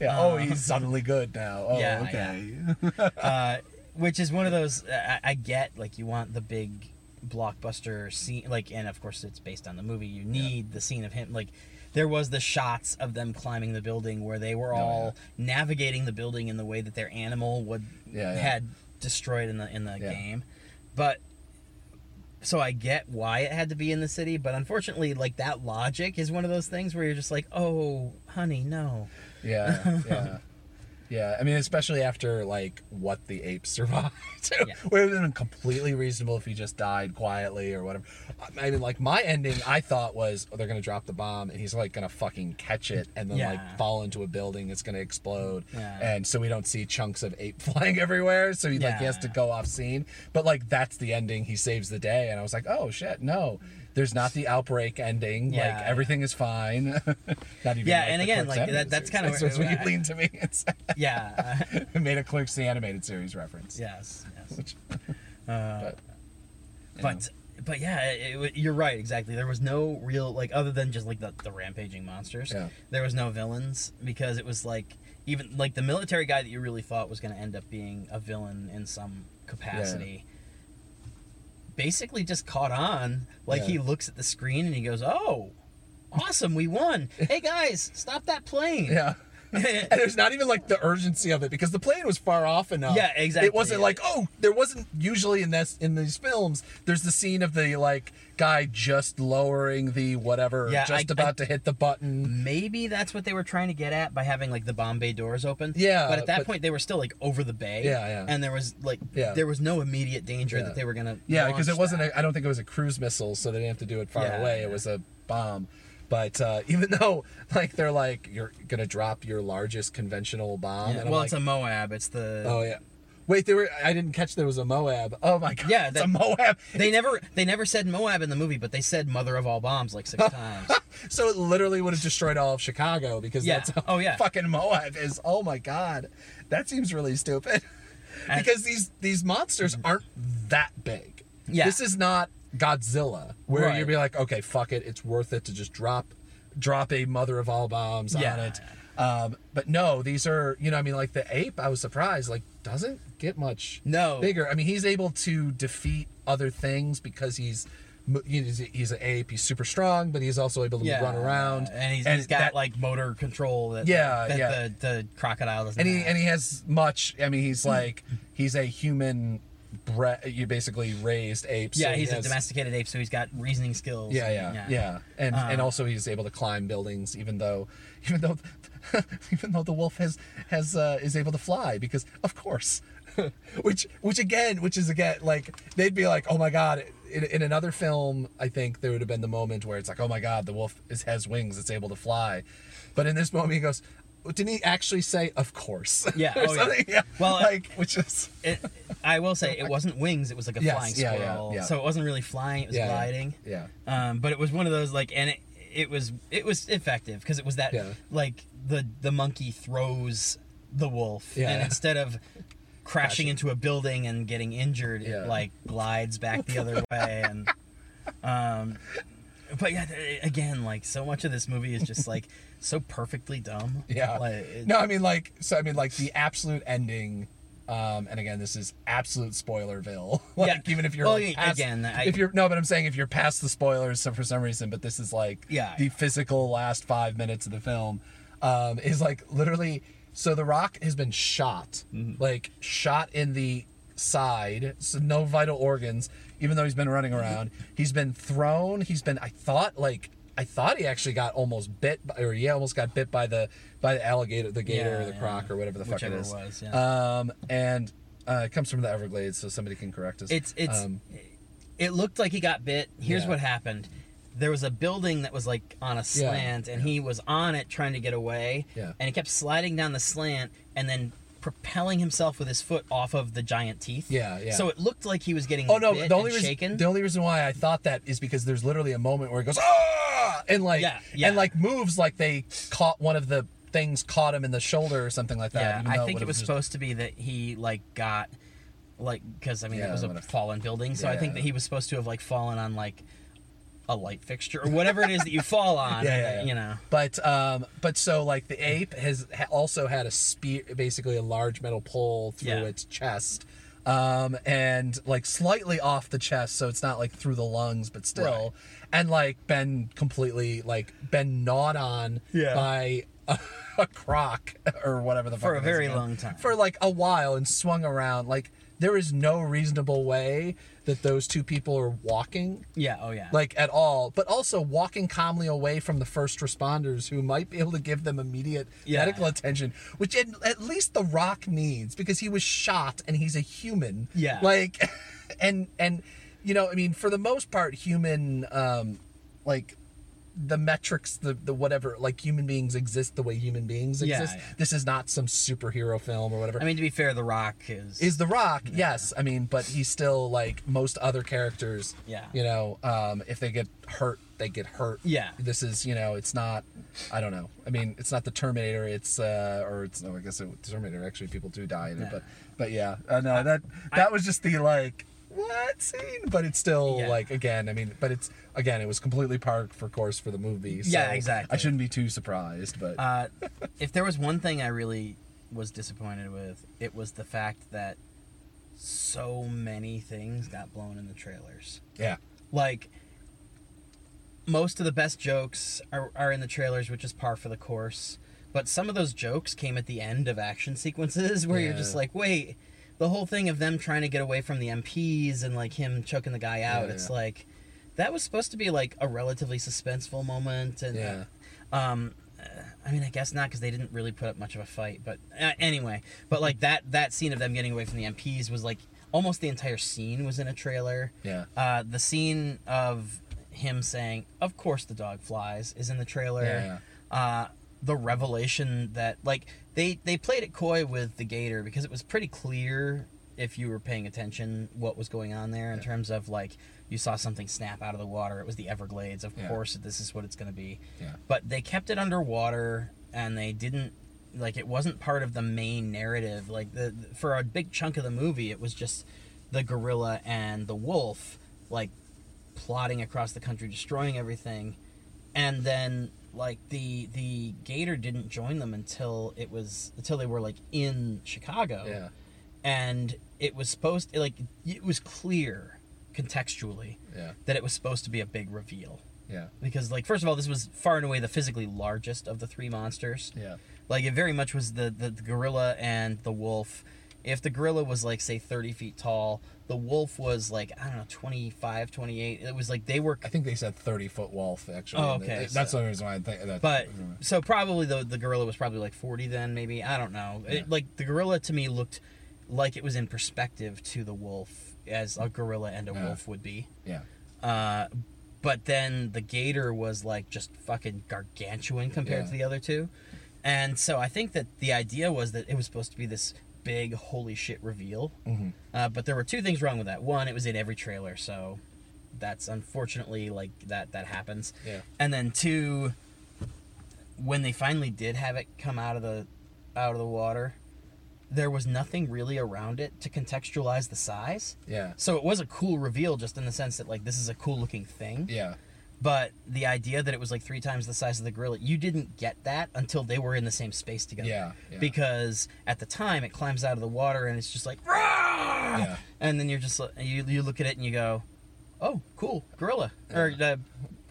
yeah. oh, he's suddenly good now. Oh, Uh, Yeah, okay. uh, which is one of those I, I get like you want the big blockbuster scene like and of course it's based on the movie you need the scene of him like there was the shots of them climbing the building where they were Oh, all navigating the building in the way that their animal would Yeah, yeah. had destroyed in the in the Yeah. game but so I get why it had to be in the city but unfortunately like that logic is one of those things where you're just like oh honey no Yeah, yeah. Yeah, I mean, especially after like what the apes survived, Yeah. would have been completely reasonable if he just died quietly or whatever. I mean, like my ending, I thought was oh, they're gonna drop the bomb and he's like gonna fucking catch it and then Yeah. like fall into a building. It's gonna explode, Yeah. and so we don't see chunks of ape flying everywhere. So he like he has to go off scene. But like that's the ending. He saves the day, and I was like, oh shit, no. There's not the outbreak ending. Yeah. like everything is fine. not even. Yeah, like, and again, like, that- that's kinda that's where- what you I- leaned to me yeah made a Clerks the animated series reference. yes yes Which, Uh, but, but but yeah, it, it, you're right. Exactly. There was no real like other than just like the, the rampaging monsters. Yeah. There was no villains because it was like even like the military guy that you really thought was going to end up being a villain in some capacity basically just caught on like Yeah. he looks at the screen and he goes oh awesome we won hey guys stop that plane Yeah. and there's not even like the urgency of it because the plane was far off enough. Yeah, exactly, It wasn't yeah. like oh, there wasn't usually in this in these films. There's the scene of the like guy just lowering the whatever, Yeah, just I- about I- to hit the button. maybe that's what they were trying to get at by having like the bomb bay doors open. Yeah, but at that but- point they were still like over the bay. Yeah, yeah. And there was like Yeah. there was no immediate danger that they were gonna. Yeah, because it wasn't. I don't think it was a cruise missile, so they didn't have to do it far away. It was a bomb. But uh, even though like they're like you're gonna drop your largest conventional bomb, Yeah, and well, like, it's a Moab. It's the. oh yeah. Wait, there were. I didn't catch there was a Moab. Oh my god. Yeah, it's that- a Moab. They never they never said Moab in the movie, but they said mother of all bombs like six times. So it literally would have destroyed all of Chicago because Yeah. that's Oh, yeah. fucking Moab is. Oh my god, that seems really stupid. Because these these monsters aren't that big. Yeah. This is not Godzilla where Right. you'd be like, okay, fuck it, it's worth it to just drop drop a mother of all bombs on it. Um, but no, these are you know I mean like the ape. I was surprised like doesn't get much No. bigger. I mean he's able to defeat other things because he's. you know, He's, he's an ape. He's super strong, but he's also able to yeah, run around. and he's, and he's got that- like motor control that Yeah, that yeah. The, the crocodile doesn't. and he have. and he has much. I mean, he's like he's a human. Bre- you basically raised apes. yeah, he he's a domesticated ape, so he's got reasoning skills. Yeah, and- yeah, yeah, and and Uh, also he's able to climb buildings, even though, even though, even though the wolf has has uh, is able to fly because of course, which which again, which is again like they'd be like, oh my god. In, in another film, I think there would have been the moment where it's like, oh my god, the wolf is, has wings, it's able to fly, but in this moment he goes, didn't he actually say, of course? Yeah, oh, yeah. yeah. Well, like which is It, I will say it wasn't wings; it was like a Yes, flying yeah, yeah, squirrel. yeah. So it wasn't really flying; it was yeah, yeah, gliding. Yeah. Um, but it was one of those like, and it, it was it was effective because it was that Yeah. like the the monkey throws the wolf, Yeah. and instead of crashing Crashing. into a building and getting injured, Yeah. it like glides back the other way, and um, but yeah, th- again, like so much of this movie is just like so perfectly dumb. Yeah. Like, it- no, I mean like so I mean like the absolute ending um and again this is absolute spoilerville. like Yeah. even if you're Well, like, past- again, I- if you're no, but I'm saying if you're past the spoilers so for some reason, but this is like Yeah. the physical last 5 minutes of the film um is like literally so the rock has been shot. Mm-hmm. Like shot in the side, so no vital organs even though he's been running around. He's been thrown, he's been I thought like I thought he actually got almost bit, by, or he almost got bit by the by the alligator, the gator, Yeah, or the yeah. croc, or whatever the fuck Whichever it it is. was, yeah. Um, and uh, it comes from the Everglades, so somebody can correct us. It's it's um, it looked like he got bit. Here's what happened. There was a building that was like on a slant and he was on it trying to get away. Yeah. And he kept sliding down the slant and then propelling himself with his foot off of the giant teeth. Yeah, yeah. So it looked like he was getting oh no, the only reason shaken. the only reason why I thought that is because there's literally a moment where he goes ah and like Yeah, yeah. and like moves like they caught one of the things caught him in the shoulder or something like that. yeah, I think it was just- supposed to be that he like got like because I mean Yeah, it was a fallen building, so I think that he was supposed to have like fallen on like a light fixture or whatever it is that you fall on. Yeah, yeah, yeah. You know. But um, but so like the ape has also had a spear, basically a large metal pole through Yeah. its chest, um, and like slightly off the chest, so it's not like through the lungs, but still, and like been completely like been gnawed on Yeah. by a, a croc or whatever the For a very long time. for like a while and swung around like. There is no reasonable way that those two people are walking Yeah. Oh yeah. like at all, but also walking calmly away from the first responders who might be able to give them immediate Yeah. medical attention, which at, at least The Rock needs because he was shot and he's a human. Yeah. Like, and and you know, I mean, for the most part, human, um, like the metrics, the the whatever, like human beings exist the way human beings Yeah, exist. yeah. This is not some superhero film or whatever I mean, to be fair, The Rock is is the rock yes i mean but he's still like most other characters Yeah. you know um if they get hurt they get hurt Yeah. this is you know it's not i don't know i mean it's not the terminator it's uh or it's no i guess it, terminator actually people do die in it Yeah. but but yeah uh, no that that was just the like what scene? But it's still Yeah. like again. I mean, but it's again. It was completely parked for course for the movie. So Yeah, exactly. I shouldn't be too surprised, but Uh, if there was one thing I really was disappointed with, it was the fact that so many things got blown in the trailers. yeah, Like, most of the best jokes are, are in the trailers, which is par for the course. But some of those jokes came at the end of action sequences where you're just like, wait, the whole thing of them trying to get away from the MPs and like him choking the guy out, Yeah, it's yeah. like that was supposed to be like a relatively suspenseful moment and yeah, um, uh, I mean, I guess not because they didn't really put up much of a fight. But uh, anyway, but like that that scene of them getting away from the MPs was like almost the entire scene was in a trailer. yeah, Uh, the scene of him saying, "Of course the dog flies," is in the trailer. yeah, Uh, the revelation that like they they played it coy with the gator because it was pretty clear if you were paying attention what was going on there in Yeah. terms of like you saw something snap out of the water. It was the everglades. Of Yeah. course this is what it's going to be. Yeah, but they kept it underwater and they didn't like it wasn't part of the main narrative. Like the for a big chunk of the movie it was just the gorilla and the wolf like plotting across the country destroying everything. And then like the the gator didn't join them until it was until they were like in Chicago. Yeah, and it was supposed to, like it was clear contextually yeah, that it was supposed to be a big reveal. Yeah, because like first of all this was far and away the physically largest of the three monsters. Yeah, like it very much was the, the, the gorilla and the wolf. If the gorilla was like say 30 feet tall the wolf was like i don't know 25 28 it was like they were I think they said thirty foot wolf actually. Oh, okay, that's so- the reason why I think that. but so probably the the gorilla was probably like 40 then maybe i don't know Yeah. it, like the gorilla to me looked like it was in perspective to the wolf as a gorilla and a Yeah. wolf would be yeah, uh, but then the gator was like just fucking gargantuan compared Yeah. to the other two. And so I think that the idea was that it was supposed to be this big holy shit reveal. hmm Uh, but there were two things wrong with that. One, it was in every trailer, so that's unfortunately like that that happens. yeah, And then two, when they finally did have it come out of the out of the water, there was nothing really around it to contextualize the size. yeah, So it was a cool reveal, just in the sense that like this is a cool looking thing. yeah, But the idea that it was like three times the size of the gorilla, you didn't get that until they were in the same space together. yeah, yeah. Because at the time it climbs out of the water and it's just like, Rah! Yeah. and then you're just you you look at it and you go, oh cool gorilla or Yeah. uh,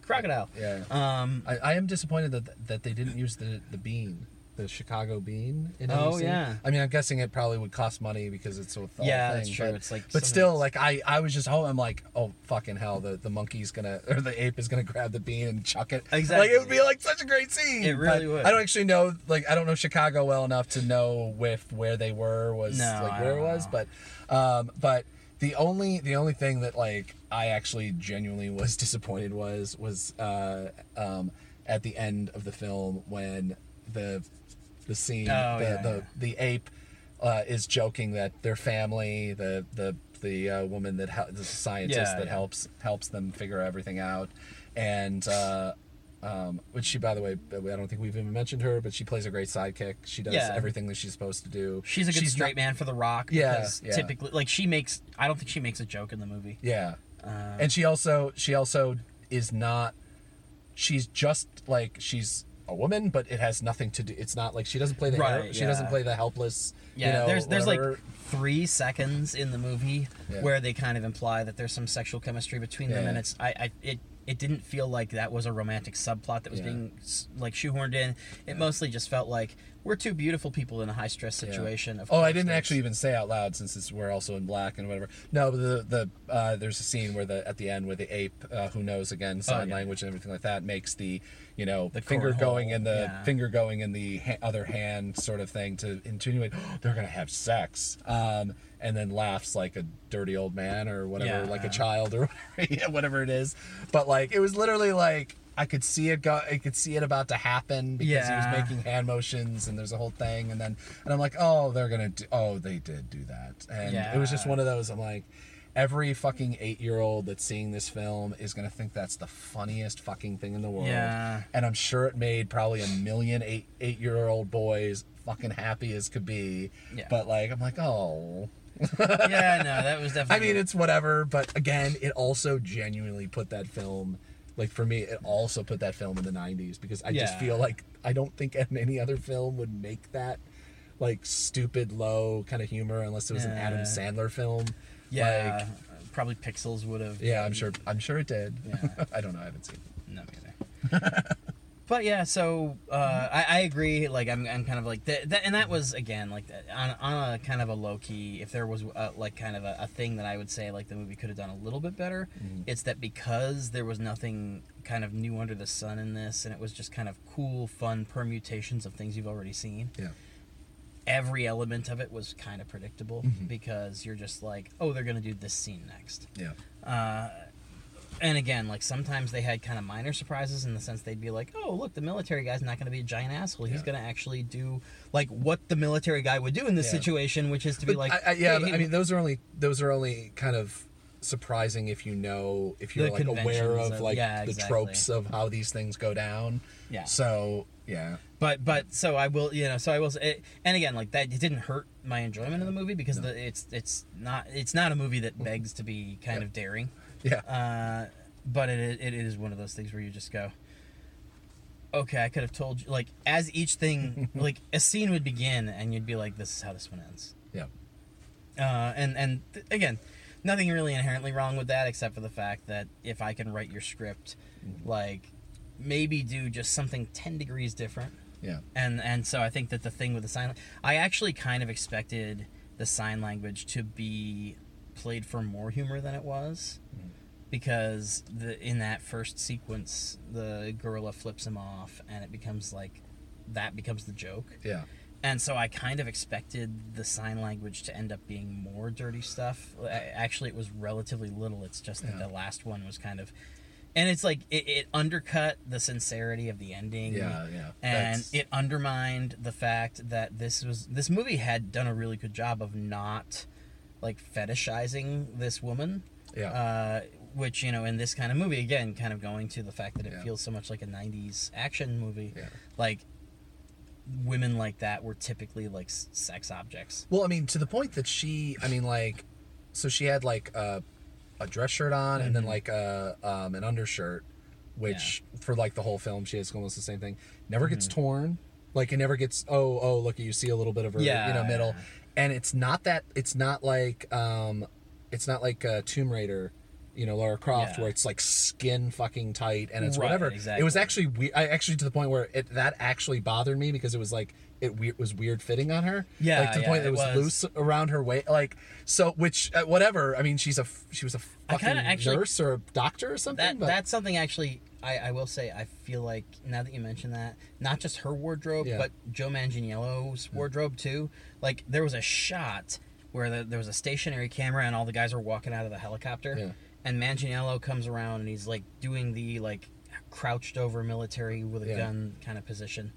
crocodile. yeah. Um, I, I am disappointed that that they didn't use the the bean, the Chicago bean. In Oh, scene. yeah. I mean, I'm guessing it probably would cost money because it's a yeah, thing, that's true. But, it's like but still, like I, I was just, oh, I'm like, oh fucking hell, the the monkey's gonna or the ape is gonna grab the bean and chuck it. Exactly. Like it would be like such a great scene. It really but would. I don't actually know, like I don't know Chicago well enough to know if where they were was No, like I where it was, know. but um, but the only the only thing that like I actually genuinely was disappointed was was uh, um, at the end of the film when the the scene Oh, the, yeah, the yeah. the ape uh, is joking that their family the the the uh, woman that hel- the scientist Yeah, that helps helps them figure everything out and uh, um, which she by the way I don't think we've even mentioned her but she plays a great sidekick she does everything that she's supposed to do she's a good She's straight not- man for the rock. Yeah, yeah. typically like she makes. I don't think she makes a joke in the movie. yeah Uh, and she also she also is not she's just like she's a woman but it has nothing to do it's not like she doesn't play the Right, she doesn't play the helpless Yeah, you know, there's there's whatever. like three seconds in the movie Yeah. where they kind of imply that there's some sexual chemistry between them, and it's I, I it it didn't feel like that was a romantic subplot that was Yeah. being like shoehorned in. It mostly just felt like we're two beautiful people in a high stress Yeah. situation. Of Oh, I didn't actually even say out loud since it's, we're also in black and whatever. No, but the the uh, there's a scene where the at the end where the ape uh, who knows again sign Oh, yeah. language and everything like that makes the you know The finger going in the yeah. finger going in the ha- other hand sort of thing to insinuate they're gonna have sex. Um, and then laughs like a dirty old man or whatever, Yeah. like a child or whatever, whatever it is. But like it was literally like I could see it go. I could see it about to happen because he was making hand motions and there's a whole thing and then and I'm like, oh, they're gonna do. Oh, they did do that, and it was just one of those. I'm like, every fucking eight year old that's seeing this film is gonna think that's the funniest fucking thing in the world. Yeah. And I'm sure it made probably a million eight eight year old boys fucking happy as could be. Yeah. But like I'm like, oh yeah, no, that was definitely. I mean it's whatever, but again, it also genuinely put that film like for me, it also put that film in the '90s because I just feel like I don't think any other film would make that like stupid low kind of humor unless it was an Adam Sandler film. yeah, Like, probably Pixels would have. yeah, I'm sure. I'm sure it did. Yeah. I don't know. I haven't seen it. No, me neither. but yeah, so uh, I, I agree. Like I'm, I'm kind of like that, that, and that was again like on on a kind of a low key. If there was uh like kind of a, a thing that I would say like the movie could have done a little bit better, it's that because there was nothing kind of new under the sun in this, and it was just kind of cool, fun permutations of things you've already seen. Yeah. Every element of it was kind of predictable Mhm. because you're just like, oh, they're gonna do this scene next. Yeah. Uh, and again, like sometimes they had kind of minor surprises in the sense they'd be like, "Oh, look, the military guy's not going to be a giant asshole. He's Yeah. going to actually do like what the military guy would do in this Yeah. situation, which is to be like, I, I, yeah, hey, I mean, those are only those are only kind of surprising if you know if you're like aware of of- like yeah, the exactly. tropes of how these things go down. yeah." So yeah, But but so I will you know so I will say, and again like that it didn't hurt my enjoyment of the movie because No. the, it's it's not it's not a movie that mm-hmm. begs to be kind of daring. Yeah, Uh, but it, it is one of those things where you just go, okay, I could have told you. Like, as each thing, like, a scene would begin, and you'd be like, this is how this one ends. yeah, Uh, and, and th- again, nothing really inherently wrong with that, except for the fact that if I can write your script, like, maybe do just something 10 degrees different. yeah, And, and so I think that the thing with the sign, I actually kind of expected the sign language to be played for more humor than it was Mhm. because the in that first sequence the gorilla flips him off and it becomes like that becomes the joke yeah, and so i kind of expected the sign language to end up being more dirty stuff actually it was relatively little it's just that Yeah. the last one was kind of and it's like it, it undercut the sincerity of the ending yeah, yeah. and That's- it undermined the fact that this was this movie had done a really good job of not like fetishizing this woman yeah, uh, which you know in this kind of movie again kind of going to the fact that it Yeah. feels so much like a 90s action movie yeah. like women like that were typically like sex objects Well, I mean, to the point that she, I mean, like, so she had like a, a dress shirt on and then Mhm. like a um, an undershirt, which for like the whole film she has almost the same thing. Never gets Mhm. torn. Like it never gets. Oh, oh, look, you see a little bit of her, you know, middle. And it's not that. It's not like. um It's not like uh, Tomb Raider. You know, Lara Croft, Yeah. where it's like skin fucking tight and it's Right, whatever. It was actually we I actually to the point where it that actually bothered me because it was like it, we- was weird fitting on her. Yeah, like to the yeah, point that it was, was. loose around her waist. Like so, which uh, whatever. I mean, she's a f- she was a fucking actually- nurse or a doctor or something. that that's something actually I, I will say I feel like now that you mention that not just her wardrobe Yeah. but Joe Manganiello's wardrobe too like there was a shot where the, there was a stationary camera and all the guys were walking out of the helicopter Yeah. and Manganiello comes around and he's like doing the like crouched over military with a Yeah. gun kind of position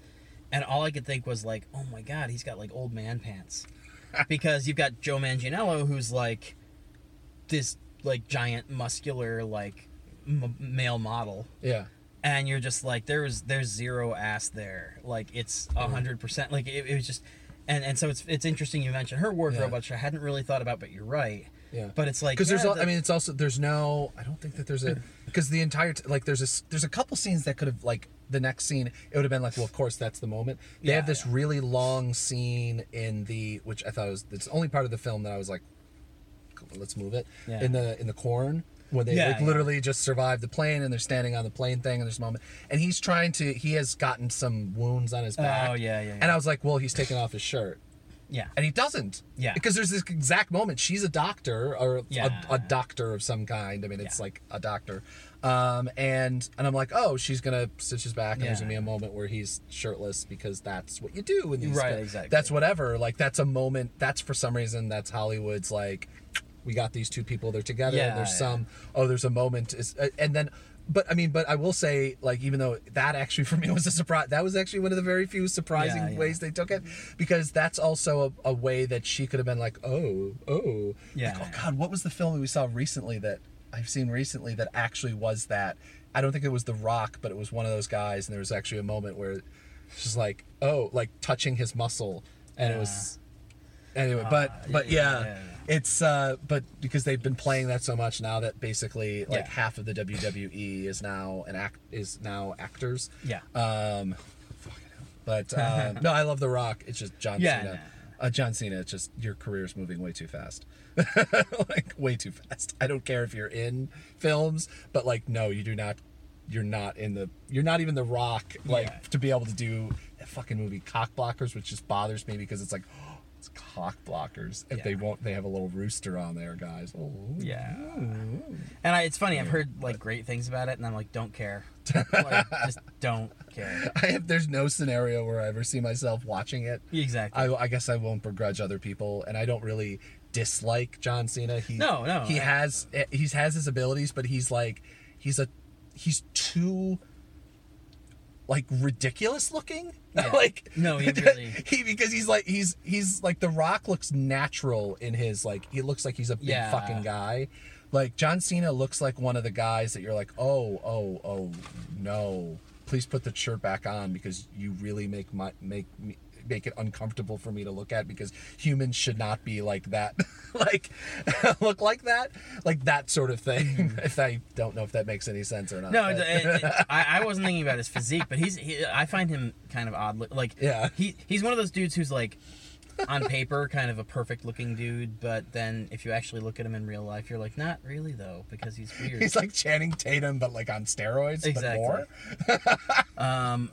and all I could think was like oh my god he's got like old man pants because you've got Joe Manganiello who's like this like giant muscular like m- male model yeah, and you're just like there's there's zero ass there like it's a mm. hundred percent like it, it was just and and so it's it's interesting you mentioned her wardrobe Yeah. which i hadn't really thought about but you're right yeah. but it's like because there's yeah, al- the- I mean it's also there's no I don't think that there's a because the entire t- like there's a there's a couple scenes that could have like the next scene it would have been like well of course that's the moment they Yeah, have this yeah. really long scene in the which I thought was it's the only part of the film that I was like let's move it Yeah. in the in the corn when they Yeah, like yeah. literally just survived the plane and they're standing on the plane thing and there's a moment and he's trying to he has gotten some wounds on his back oh yeah yeah, yeah. and I was like well he's taking off his shirt yeah and he doesn't. Yeah. Because there's this exact moment. She's a doctor or Yeah. a, a doctor of some kind. I mean, it's Yeah. like a doctor. Um, and and I'm like, oh, she's gonna stitch his back, and there's gonna be a moment where he's shirtless because that's what you do in these. Right, fi- exactly. That's whatever. Like that's a moment. That's for some reason. That's Hollywood's like, we got these two people. They're together. Yeah, there's yeah. some. Oh, there's a moment. Is uh, and then. but I mean, but I will say, like, even though that actually for me was a surprise, that was actually one of the very few surprising Yeah, yeah. ways they took it, because that's also a, a way that she could have been like, oh, oh, Yeah. Like, oh God, what was the film we saw recently that I've seen recently that actually was that? I don't think it was The Rock, but it was one of those guys, and there was actually a moment where she's like, oh, like touching his muscle, and it was. Anyway, but Ah, but yeah, yeah, yeah, yeah. it's uh but because they've been playing that so much now that basically like Yeah. half of the WWE is now an act is now actors. Yeah. Um but uh, no, I love The Rock. It's just John Yeah, Cena. no. Uh, John Cena, it's just your career's moving way too fast. like way too fast. I don't care if you're in films, but like no, you do not you're not in the you're not even the rock like Yeah. to be able to do that fucking movie cock blockers which just bothers me because it's like it's cock blockers if they Yeah. won't they have a little rooster on there guys oh Yeah. And I, it's funny. I've heard like great things about it, and I'm like, don't care. like, just don't care. I have, there's no scenario where I ever see myself watching it. Exactly. I, I guess I won't begrudge other people, and I don't really dislike John Cena. He, No, no, He I- has eh, he has his abilities, but he's like he's a he's too like ridiculous looking. Yeah. like No, he really- he because he's like he's he's like the Rock looks natural in his like he looks like he's a big Yeah. fucking guy. Like John Cena looks like one of the guys that you're like, oh, oh, oh, no, please put the shirt back on because you really make my make me make it uncomfortable for me to look at because humans should not be like that, like look like that, like that sort of thing. if I don't know if that makes any sense or not. No, it, it- I, I wasn't thinking about his physique, but he's. He, I find him kind of odd. Like, Yeah. he he's one of those dudes who's like, on paper, kind of a perfect looking dude, but then if you actually look at him in real life, you're like, not really though, because he's weird. He's like Channing Tatum, but like on steroids, Exactly. but more. um,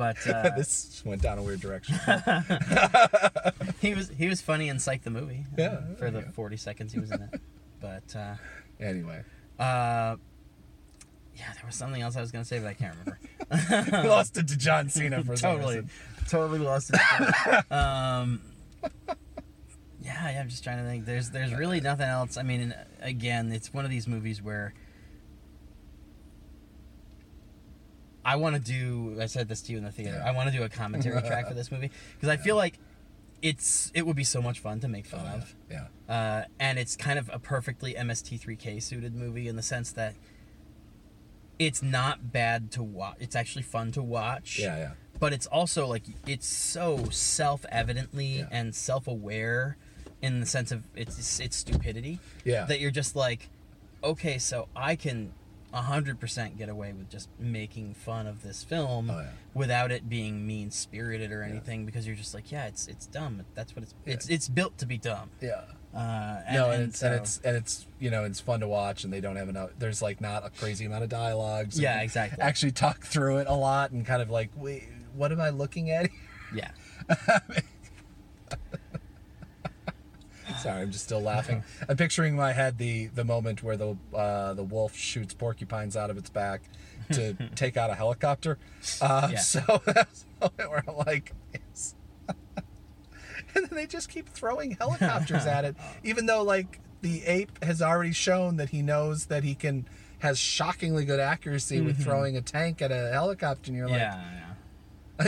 but uh, this went down a weird direction. he was he was funny in Psych the movie. uh, Yeah, for the yeah. 40 seconds he was in it. But uh, anyway, uh, yeah, there was something else I was gonna say, but I can't remember. we lost it to John Cena for some totally, reason. totally lost it. um, yeah, yeah, I'm just trying to think. There's, there's really nothing else. I mean, again, it's one of these movies where I want to do. I said this to you in the theater. Yeah. I want to do a commentary track for this movie because I feel like it's it would be so much fun to make fun Oh, of. yeah. Uh, and it's kind of a perfectly MST3K suited movie in the sense that it's not bad to watch. It's actually fun to watch Yeah, yeah. but it's also like it's so self-evidently Yeah. and self-aware in the sense of its its stupidity Yeah. that you're just like okay so i can 100% get away with just making fun of this film Oh, yeah. without it being mean spirited or anything because you're just like yeah it's it's dumb that's what it's Yeah. it's it's built to be dumb Yeah. uh and, no, and, and it's so, and it's and it's you know it's fun to watch, and they don't have enough. There's like not a crazy amount of dialogue. so Yeah, exactly. Actually, talk through it a lot and kind of like, wait, what am I looking at? yeah Sorry, I'm just still laughing. I'm picturing in my head the the moment where the uh, the wolf shoots porcupines out of its back to take out a helicopter. Uh, Yeah. So that's the moment where I'm like, yes. and then they just keep throwing helicopters at it, even though like the ape has already shown that he knows that he can has shockingly good accuracy with throwing a tank at a helicopter, and you're like, yeah yeah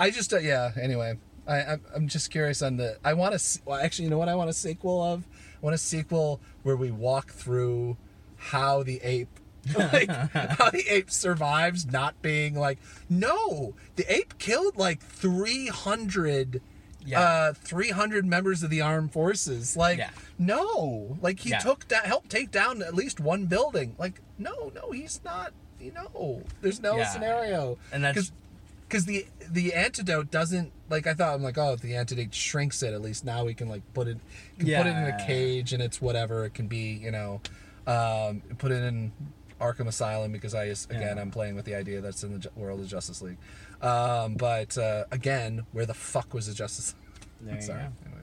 I, I just uh, yeah. Anyway, I I'm, I'm just curious on the. I want to. Well, actually, you know what I want a sequel of? I want a sequel where we walk through how the ape. like how the ape survives not being like no the ape killed like 300 Yeah. uh 300 members of the armed forces like Yeah. no like he Yeah. took that helped take down at least one building like no no he's not you know there's no scenario And that's- because the the antidote doesn't like I thought I'm like oh if the antidote shrinks it at least now we can like put it can put it in a cage and it's whatever it can be you know um, put it in Arkham Asylum because I again Yeah. I'm playing with the idea that's in the world of Justice League um, but uh, again where the fuck was the Justice you sorry anyway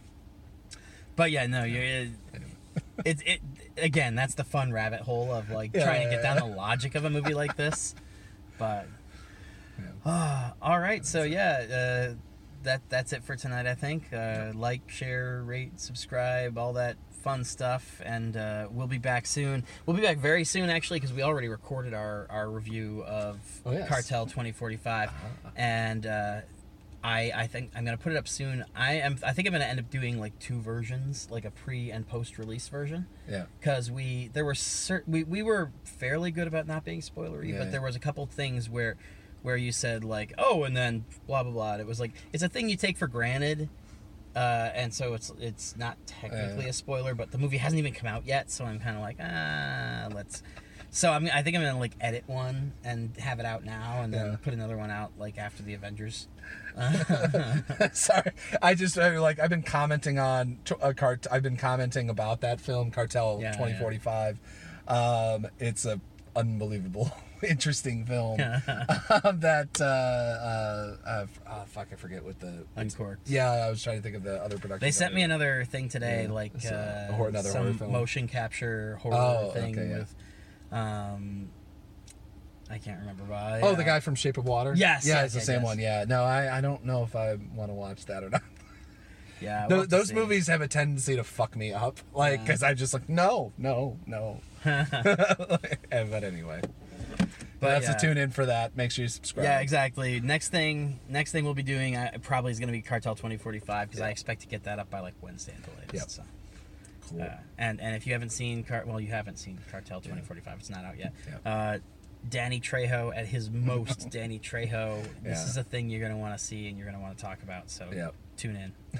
But yeah, no, you're. It, it's it again. That's the fun rabbit hole of like Yeah, trying to yeah, get down yeah. the logic of a movie like this. But Yeah. Ah, all right, so yeah, uh, that that's it for tonight. I think. Uh, like, share, rate, subscribe, all that fun stuff, and uh, we'll be back soon. We'll be back very soon, actually, because we already recorded our our review of Oh, yes. Cartel 2045, Ah. and. Uh, I, I think I'm gonna put it up soon. I am I think I'm gonna end up doing like two versions, like a pre and post release version Yeah. because we there were certain we, we were fairly good about not being spoilery, Yeah. but there was a couple things where where you said like oh and then blah blah blah. And it was like it's a thing you take for granted, uh, and so it's it's not technically Yeah. a spoiler, but the movie hasn't even come out yet, so I'm kind of like ah let's. So I'm I think I'm gonna like edit one and have it out now, and then Yeah. put another one out like after the Avengers. Sorry, I just I, like I've been commenting on t- a cart. I've been commenting about that film, Cartel Yeah, 2045. Um, it's a unbelievable, interesting film. um, that uh, uh, uh, oh, fuck, I forget what the Uncorked. Yeah, I was trying to think of the other production. They sent me another thing today, Yeah, like uh, a another some horror film. motion capture horror Oh, thing okay, yeah. with, um, I can't remember. But I, Oh, uh, the guy from Shape of Water. Yes, yeah, it's the same yes. one. Yeah, no, I, I don't know if I want to watch that or not. Yeah, we'll Those, see. movies have a tendency to fuck me up, like Yeah. because I just like no, no, no. And- but anyway, But that's yeah. a tune in for that. Make sure you subscribe. Yeah, exactly. Next thing, next thing we'll be doing uh, probably is going to be Cartel 2045 because I expect to get that up by like Wednesday at the latest. Yep. So. Cool. Uh, and and if you haven't seen Car- well, you haven't seen Cartel 2045. It's not out yet. Yeah. Uh, Danny Trejo at his most Danny Trejo. This Yeah. is a thing you're going to want to see and you're going to want to talk about. So Yep. tune in.